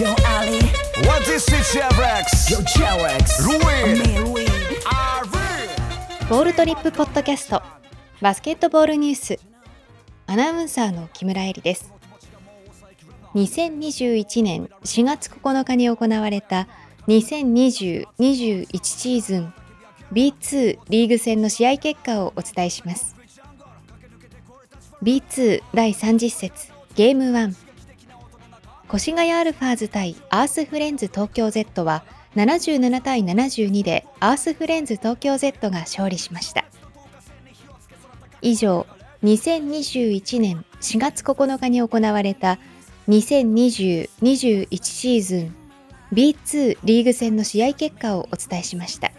Yo Ali. What is it, Jabrex? Yo Jarex Ruin. Me Louis ボールトリップポッドキャスト。バスケットボールニュース。アナウンサーの木村恵里です。2021年4月9日に行われた2020-21シーズン B2 リーグ戦の試合結果をお伝えします。B2 第30節ゲーム1越谷アルファーズ対アースフレンズ東京 Z は77対72でアースフレンズ東京 Z が勝利しました。以上2021年4月9日に行われた2020-21シーズン B2 リーグ戦の試合結果をお伝えしました。